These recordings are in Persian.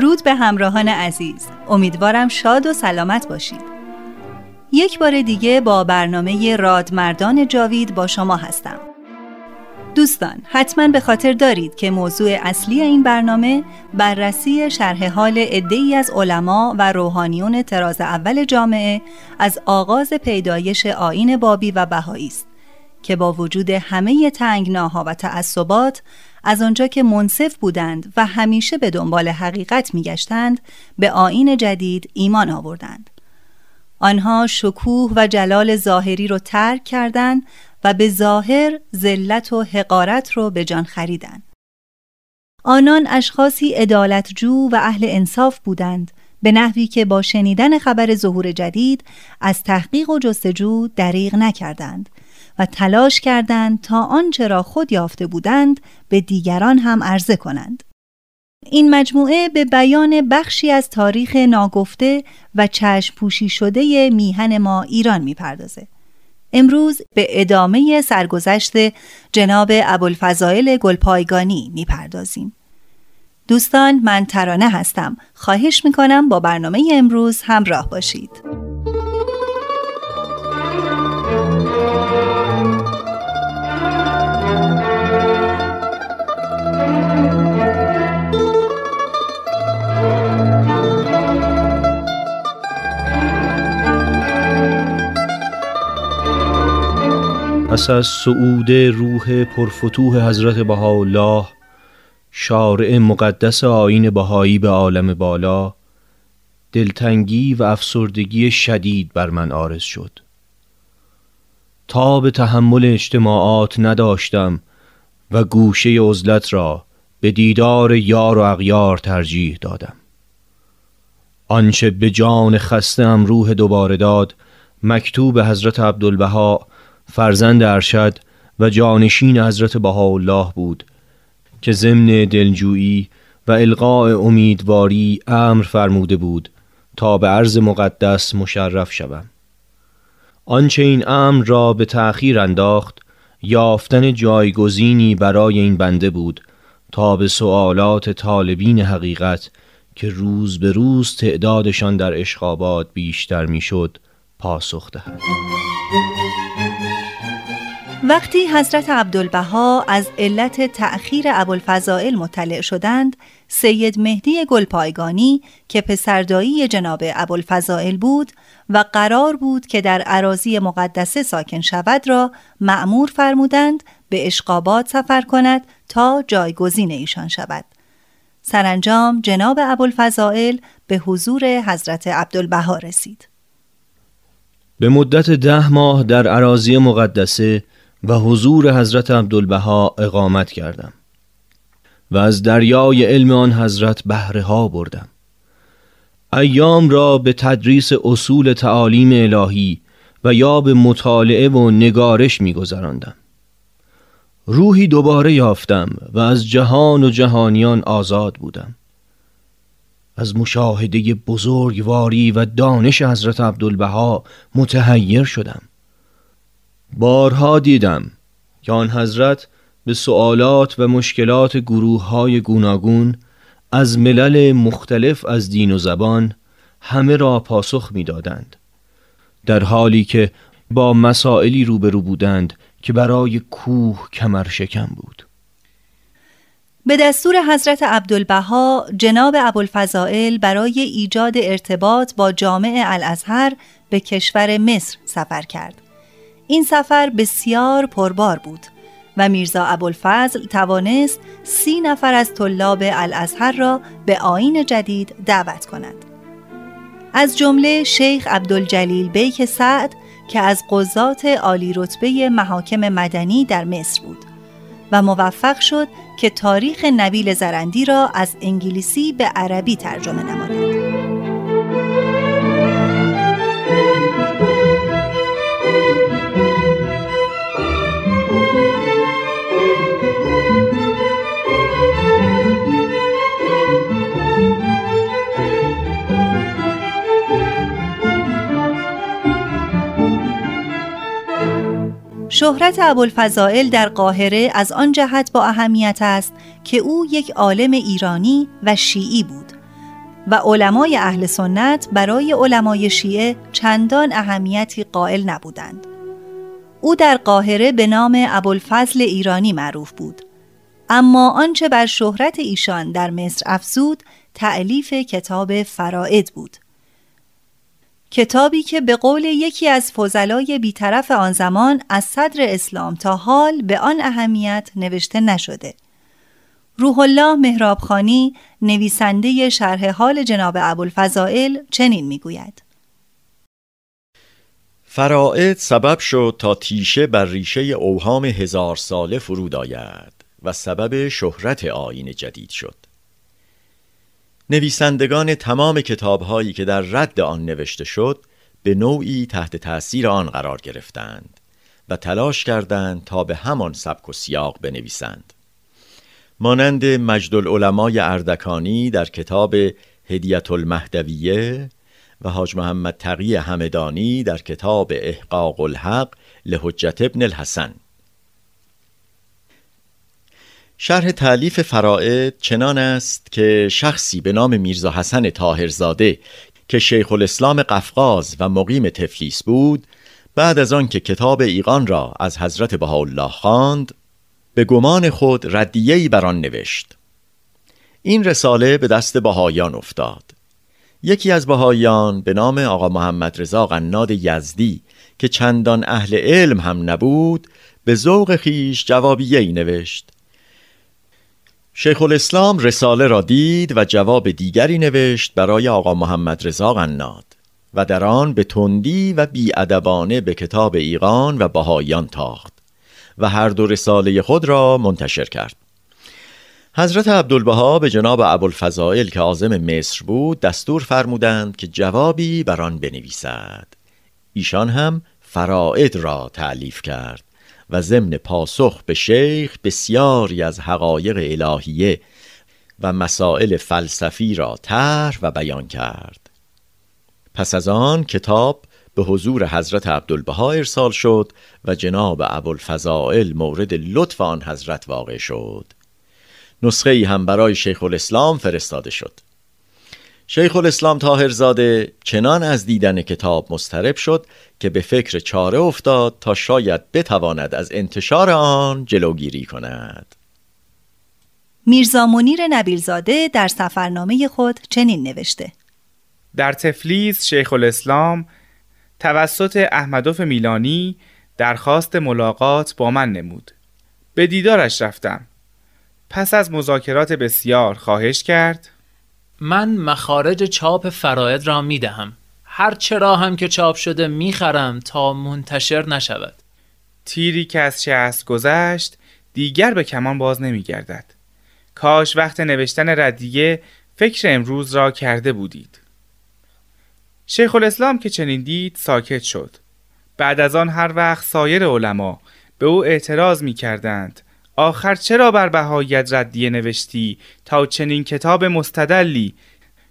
درود به همراهان عزیز. امیدوارم شاد و سلامت باشید. یک بار دیگه با برنامه رادمردان جاوید با شما هستم. دوستان حتما به خاطر دارید که موضوع اصلی این برنامه بررسی شرح حال عدهای از علما و روحانیون تراز اول جامعه از آغاز پیدایش آین بابی و بهایی است که با وجود همه تنگناها و تعصبات از آنجا که منصف بودند و همیشه به دنبال حقیقت میگشتند به آین جدید ایمان آوردند. آنها شکوه و جلال ظاهری رو ترک کردند و به ظاهر ذلت و حقارت رو به جان خریدند. آنان اشخاصی عدالتجو و اهل انصاف بودند به نحوی که با شنیدن خبر ظهور جدید از تحقیق و جستجو دریغ نکردند. و تلاش کردند تا آنچه را خود یافته بودند به دیگران هم عرضه کنند. این مجموعه به بیان بخشی از تاریخ ناگفته و چشم پوشی شده میهن ما ایران می‌پردازه. امروز به ادامه سرگذشت جناب ابوالفضائل گلپایگانی می‌پردازیم. دوستان من ترانه هستم. خواهش می‌کنم با برنامه امروز همراه باشید. پس از صعود روح پرفتوح حضرت بهاءالله شارع مقدس آین بهایی به عالم بالا دلتنگی و افسردگی شدید بر من آرز شد. تا به تحمل اجتماعات نداشتم و گوشه عزلت را به دیدار یار و اغیار ترجیح دادم. آنچه به جان خستم روح دوباره داد مکتوب حضرت عبدالبها فرزند ارشد و جانشین حضرت بهاءالله بود که ضمن دلجویی و القاء امیدواری امر فرموده بود تا به عرض مقدس مشرف شوم. آنچه این امر را به تأخیر انداخت یافتن جایگزینی برای این بنده بود تا به سوالات طالبین حقیقت که روز به روز تعدادشان در اشخابات بیشتر می‌شد پاسخ دهد. وقتی حضرت عبدالبها از علت تأخیر ابوالفضائل مطلع شدند سید مهدی گلپایگانی که پسردایی جناب ابوالفضائل بود و قرار بود که در عراضی مقدسه ساکن شود را معمور فرمودند به اشقابات سفر کند تا جایگزین ایشان شود. سرانجام جناب ابوالفضائل به حضور حضرت عبدالبها رسید. به مدت ده ماه در عراضی مقدسه و حضور حضرت عبدالبها اقامت کردم و از دریای علم آن حضرت بهره ها بردم. ایام را به تدریس اصول تعالیم الهی و یا به مطالعه و نگارش می گذراندم. روحی دوباره یافتم و از جهان و جهانیان آزاد بودم. از مشاهده بزرگواری و دانش حضرت عبدالبها متحیر شدم. بارها دیدم که آن حضرت به سوالات و مشکلات گروه های گوناگون از ملل مختلف از دین و زبان همه را پاسخ می‌دادند در حالی که با مسائلی روبرو بودند که برای کوه کمر شکم بود به دستور حضرت عبدالبها جناب ابوالفضائل برای ایجاد ارتباط با جامع الازهر به کشور مصر سفر کرد. این سفر بسیار پربار بود و میرزا ابوالفضل توانست سی نفر از طلاب الازهر را به آین جدید دعوت کند. از جمله شیخ عبدالجلیل بیک سعد که از قضات عالی رتبه محاکم مدنی در مصر بود و موفق شد که تاریخ نبیل زرندی را از انگلیسی به عربی ترجمه نماید. شهرت ابوالفضائل در قاهره از آن جهت با اهمیت است که او یک عالم ایرانی و شیعی بود و علمای اهل سنت برای علمای شیعه چندان اهمیتی قائل نبودند. او در قاهره به نام ابوالفضل ایرانی معروف بود. اما آنچه بر شهرت ایشان در مصر افزود تعلیف کتاب فرائد بود. کتابی که به قول یکی از فضلای بیطرف آن زمان از صدر اسلام تا حال به آن اهمیت نوشته نشده. روح الله مهرابخانی نویسنده شرح حال جناب ابوالفضائل چنین می‌گوید فرائد سبب شد تا تیشه بر ریشه اوهام هزار ساله فرود آید و سبب شهرت آین جدید شد نویسندگان تمام کتابهایی که در رد آن نوشته شد به نوعی تحت تأثیر آن قرار گرفتند و تلاش کردند تا به همان سبک و سیاق بنویسند. مانند مجد العلمای اردکانی در کتاب هدیت المهدویه و حاج محمد تقی همدانی در کتاب احقاق الحق لحجت ابن الحسن. شرح تعلیف فرائد چنان است که شخصی به نام میرزا حسن تاهرزاده که شیخ الاسلام قفقاز و مقیم تفلیس بود بعد از آن که کتاب ایقان را از حضرت بهاءالله خواند به گمان خود ردیه‌ای بر آن نوشت. این رساله به دست بهایان افتاد. یکی از بهایان به نام آقا محمد رضا قناد یزدی که چندان اهل علم هم نبود به ذوق خیش جوابیه ای نوشت. شیخ الاسلام رساله را دید و جواب دیگری نوشت برای آقا محمد رضا قناد و در آن به تندی و بیادبانه به کتاب ایقان و بهایان تاخت و هر دو رساله خود را منتشر کرد. حضرت عبدالبها به جناب ابوالفضائل که عازم مصر بود دستور فرمودند که جوابی بر آن بنویسد. ایشان هم فرائد را تعلیف کرد. و ضمن پاسخ به شیخ بسیاری از حقایق الهیه و مسائل فلسفی را طرح و بیان کرد. پس از آن کتاب به حضور حضرت عبدالبها ارسال شد و جناب ابوالفضائل مورد لطف آن حضرت واقع شد. نسخه ای هم برای شیخ الاسلام فرستاده شد. شیخ الاسلام تاهرزاده چنان از دیدن کتاب مسترب شد که به فکر چاره افتاد تا شاید بتواند از انتشار آن جلوگیری کند. میرزا منیر نبیلزاده در سفرنامه خود چنین نوشته. در تفلیس شیخ الاسلام توسط احمدوف میلانی درخواست ملاقات با من نمود. به دیدارش رفتم. پس از مذاکرات بسیار خواهش کرد. من مخارج چاپ فراید را می دهم هر چرا هم که چاپ شده می خرم تا منتشر نشود. تیری که از شهست گذشت دیگر به کمان باز نمی گردد کاش وقت نوشتن ردیه فکر امروز را کرده بودید. شیخ الاسلام که چنین دید ساکت شد. بعد از آن هر وقت سایر علما به او اعتراض می کردند آخر چرا بر بهایت ردیه نوشتی تا چنین کتاب مستدلی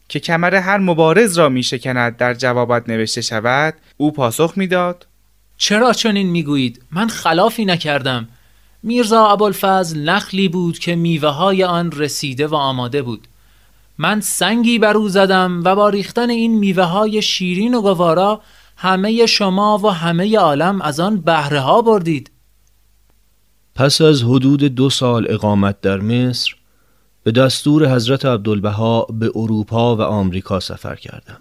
که کمر هر مبارز را می شکند در جوابت نوشته شود؟ او پاسخ می‌داد چرا چنین می‌گویید من خلافی نکردم. میرزا ابوالفضل نخلی بود که میوه های آن رسیده و آماده بود. من سنگی بر او زدم و با ریختن این میوه های شیرین و گوارا همه شما و همه عالم از آن بهره ها بردید. پس از حدود دو سال اقامت در مصر به دستور حضرت عبدالبها به اروپا و آمریکا سفر کردم.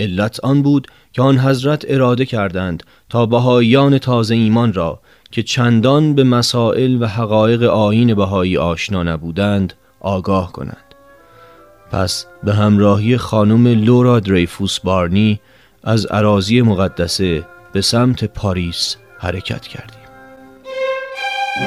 علت آن بود که آن حضرت اراده کردند تا بهاییان تازه ایمان را که چندان به مسائل و حقایق آین بهایی آشنا نبودند آگاه کنند. پس به همراهی خانم لورا دریفوس بارنی از عراضی مقدسه به سمت پاریس حرکت کردیم. جناب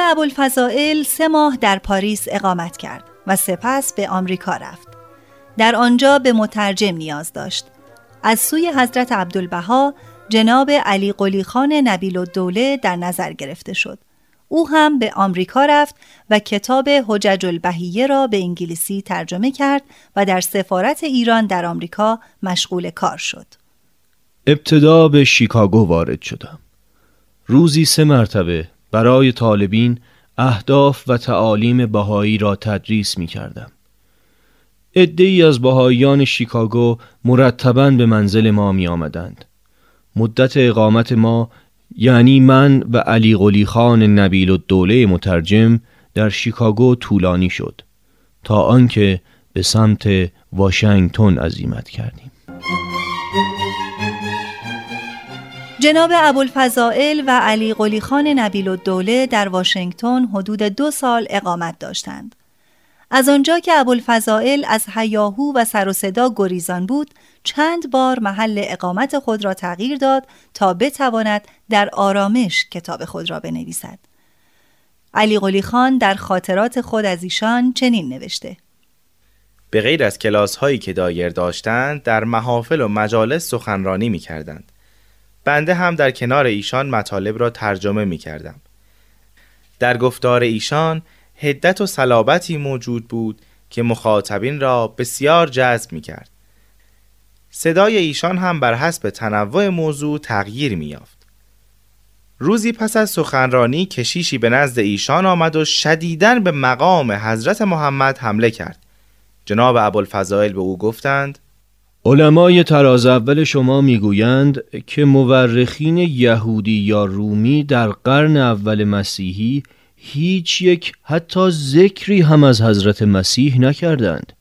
ابوالفضائل سه ماه در پاریس اقامت کرد و سپس به آمریکا رفت. در آنجا به مترجم نیاز داشت. از سوی حضرت عبدالبها جناب علی قلی خان نبیل الدوله در نظر گرفته شد. او هم به آمریکا رفت و کتاب حجج البهیه را به انگلیسی ترجمه کرد و در سفارت ایران در آمریکا مشغول کار شد. ابتدا به شیکاگو وارد شدم. روزی سه مرتبه برای طالبین اهداف و تعالیم بهایی را تدریس می کردم. ای از بهاییان شیکاگو مرتبا به منزل ما می آمدند. مدت اقامت ما یعنی من و علی قلی خان نبیل و دوله مترجم در شیکاگو طولانی شد تا آنکه به سمت واشنگتن عزیمت کردیم. جناب ابوالفضائل و علی قلی خان نبیل الدوله در واشنگتن حدود دو سال اقامت داشتند. از آنجا که ابوالفضائل از هیاهو و سر و صدا گریزان بود چند بار محل اقامت خود را تغییر داد تا بتواند در آرامش کتاب خود را بنویسد علی قلی خان در خاطرات خود از ایشان چنین نوشته به غیر از کلاس هایی که دایر داشتند در محافل و مجالس سخنرانی می کردند. بنده هم در کنار ایشان مطالب را ترجمه می کردم. در گفتار ایشان هدت و صلابتی موجود بود که مخاطبین را بسیار جذب می کرد. صدای ایشان هم بر حسب تنوع موضوع تغییر می یافت. روزی پس از سخنرانی کشیشی به نزد ایشان آمد و شدیدن به مقام حضرت محمد حمله کرد. جناب ابوالفضائل به او گفتند علمای تراز اول شما می‌گویند که مورخین یهودی یا رومی در قرن اول مسیحی هیچ یک حتی ذکری هم از حضرت مسیح نکردند.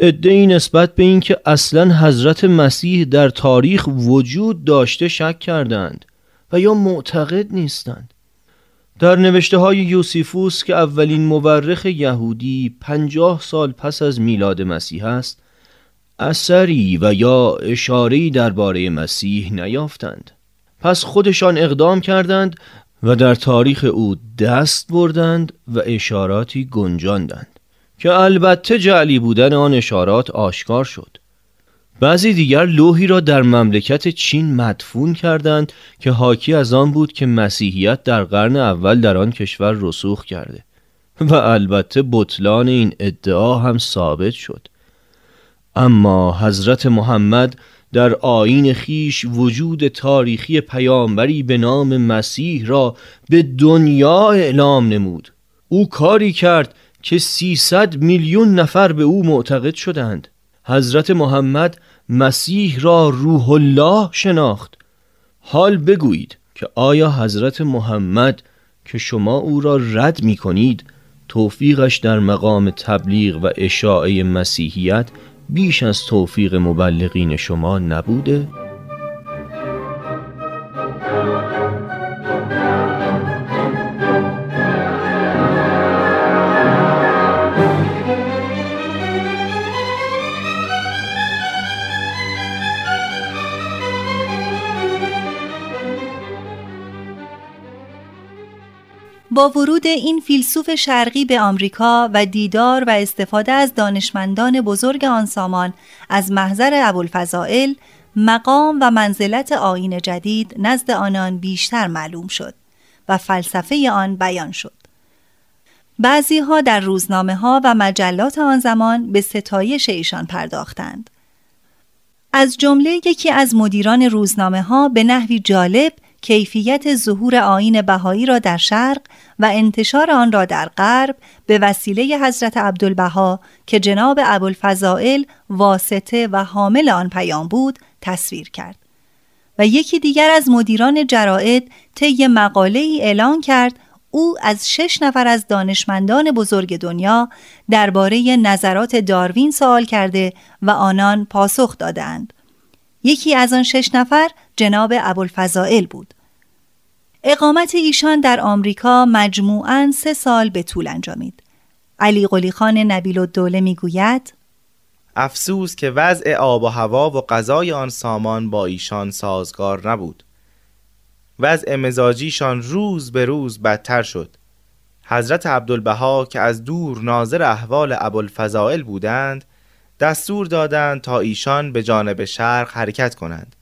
ادعی نسبت به اینکه اصلا حضرت مسیح در تاریخ وجود داشته شک کردند و یا معتقد نیستند. در نوشته های یوسیفوس که اولین مورخ یهودی پنجاه سال پس از میلاد مسیح است اثری و یا اشاره‌ای درباره مسیح نیافتند. پس خودشان اقدام کردند و در تاریخ او دست بردند و اشاراتی گنجاندند که البته جعلی بودن آن اشارات آشکار شد. بعضی دیگر لوحی را در مملکت چین مدفون کردند که حاکی از آن بود که مسیحیت در قرن اول در آن کشور رسوخ کرده و البته بطلان این ادعا هم ثابت شد. اما حضرت محمد در آین خیش وجود تاریخی پیامبری به نام مسیح را به دنیا اعلام نمود. او کاری کرد که 300 میلیون نفر به او معتقد شدند. حضرت محمد مسیح را روح الله شناخت. حال بگویید که آیا حضرت محمد که شما او را رد می کنید توفیقش در مقام تبلیغ و اشاعه مسیحیت بیش از توفیق مبلغین شما نبوده؟ با ورود این فیلسوف شرقی به آمریکا و دیدار و استفاده از دانشمندان بزرگ آن سامان از محضر ابوالفضائل مقام و منزلت آین جدید نزد آنان بیشتر معلوم شد و فلسفه آن بیان شد. بعضی ها در روزنامه ها و مجلات آن زمان به ستایش ایشان پرداختند. از جمله یکی از مدیران روزنامه ها به نحوی جالب کیفیت ظهور آین بهایی را در شرق و انتشار آن را در غرب به وسیله حضرت عبدالبها که جناب ابوالفضائل واسطه و حامل آن پیام بود تصویر کرد و یکی دیگر از مدیران جرائد طی مقاله ای اعلان کرد او از شش نفر از دانشمندان بزرگ دنیا درباره نظرات داروین سوال کرده و آنان پاسخ دادند. یکی از آن شش نفر جناب ابوالفضائل بود. اقامت ایشان در آمریکا مجموعاً سه سال به طول انجامید. علی قلی خان نبیل الدوله می گوید افسوس که وضع آب و هوا و غذای آن سامان با ایشان سازگار نبود. وضع مزاجیشان روز به روز بدتر شد. حضرت عبدالبها که از دور ناظر احوال ابوالفضائل بودند دستور دادند تا ایشان به جانب شرق حرکت کنند.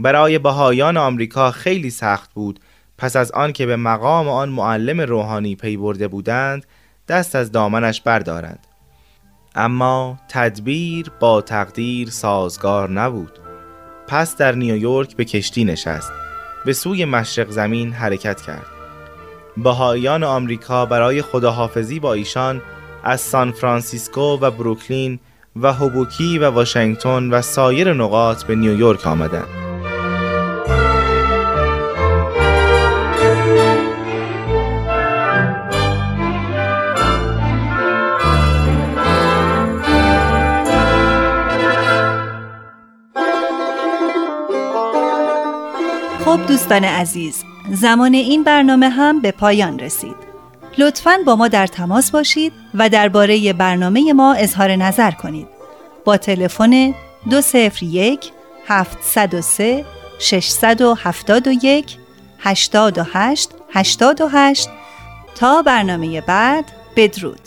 برای بهایان آمریکا خیلی سخت بود. پس از آن که به مقام آن معلم روحانی پی برده بودند دست از دامنش بردارند. اما تدبیر با تقدیر سازگار نبود. پس در نیویورک به کشتی نشست. به سوی مشرق زمین حرکت کرد. بهایان آمریکا برای خداحافظی با ایشان از سان فرانسیسکو و بروکلین و هوبوکی و واشنگتن و سایر نقاط به نیویورک آمدند. خب دوستان عزیز زمان این برنامه هم به پایان رسید. لطفا با ما در تماس باشید و درباره برنامه ما اظهار نظر کنید. با تلفن 201 703 671 828 828 تا برنامه بعد بدرود.